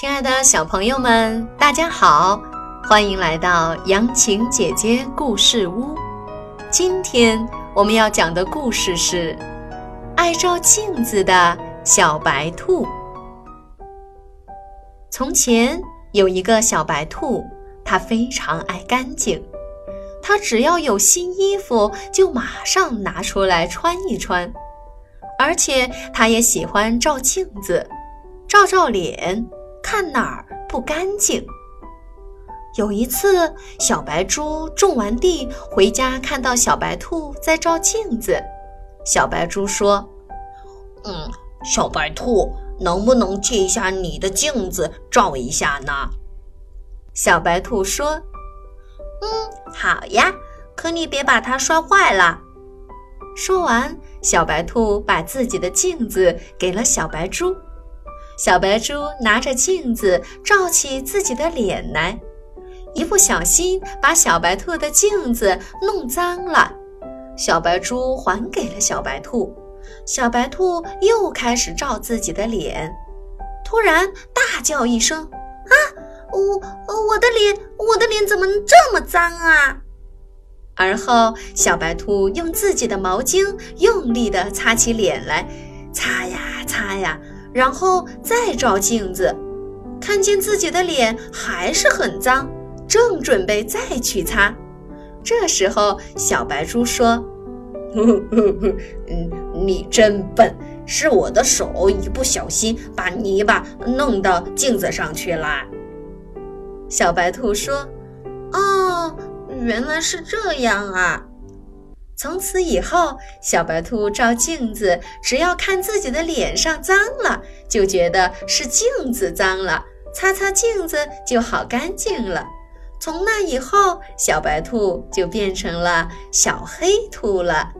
亲爱的小朋友们，大家好，欢迎来到杨晴姐姐故事屋。今天我们要讲的故事是《爱照镜子的小白兔》。从前有一个小白兔，它非常爱干净，它只要有新衣服，就马上拿出来穿一穿，而且它也喜欢照镜子，照照脸。看哪儿不干净？有一次，小白猪种完地回家，看到小白兔在照镜子。小白猪说：“嗯，小白兔，能不能借一下你的镜子照一下呢？”小白兔说：“嗯，好呀，可你别把它摔坏了。”说完，小白兔把自己的镜子给了小白猪。小白猪拿着镜子照起自己的脸来，一不小心把小白兔的镜子弄脏了。小白猪还给了小白兔，小白兔又开始照自己的脸，突然大叫一声：“啊，我我的脸，我的脸怎么这么脏啊？”而后，小白兔用自己的毛巾用力地擦起脸来，擦呀擦呀。然后再照镜子，看见自己的脸还是很脏，正准备再去擦。这时候，小白猪说：“呵呵呵，嗯，你真笨，是我的手一不小心把泥巴弄到镜子上去了。”小白兔说：“哦，原来是这样啊。”从此以后，小白兔照镜子，只要看自己的脸上脏了，就觉得是镜子脏了，擦擦镜子就好干净了。从那以后，小白兔就变成了小黑兔了。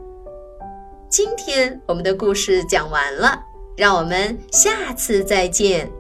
今天我们的故事讲完了，让我们下次再见。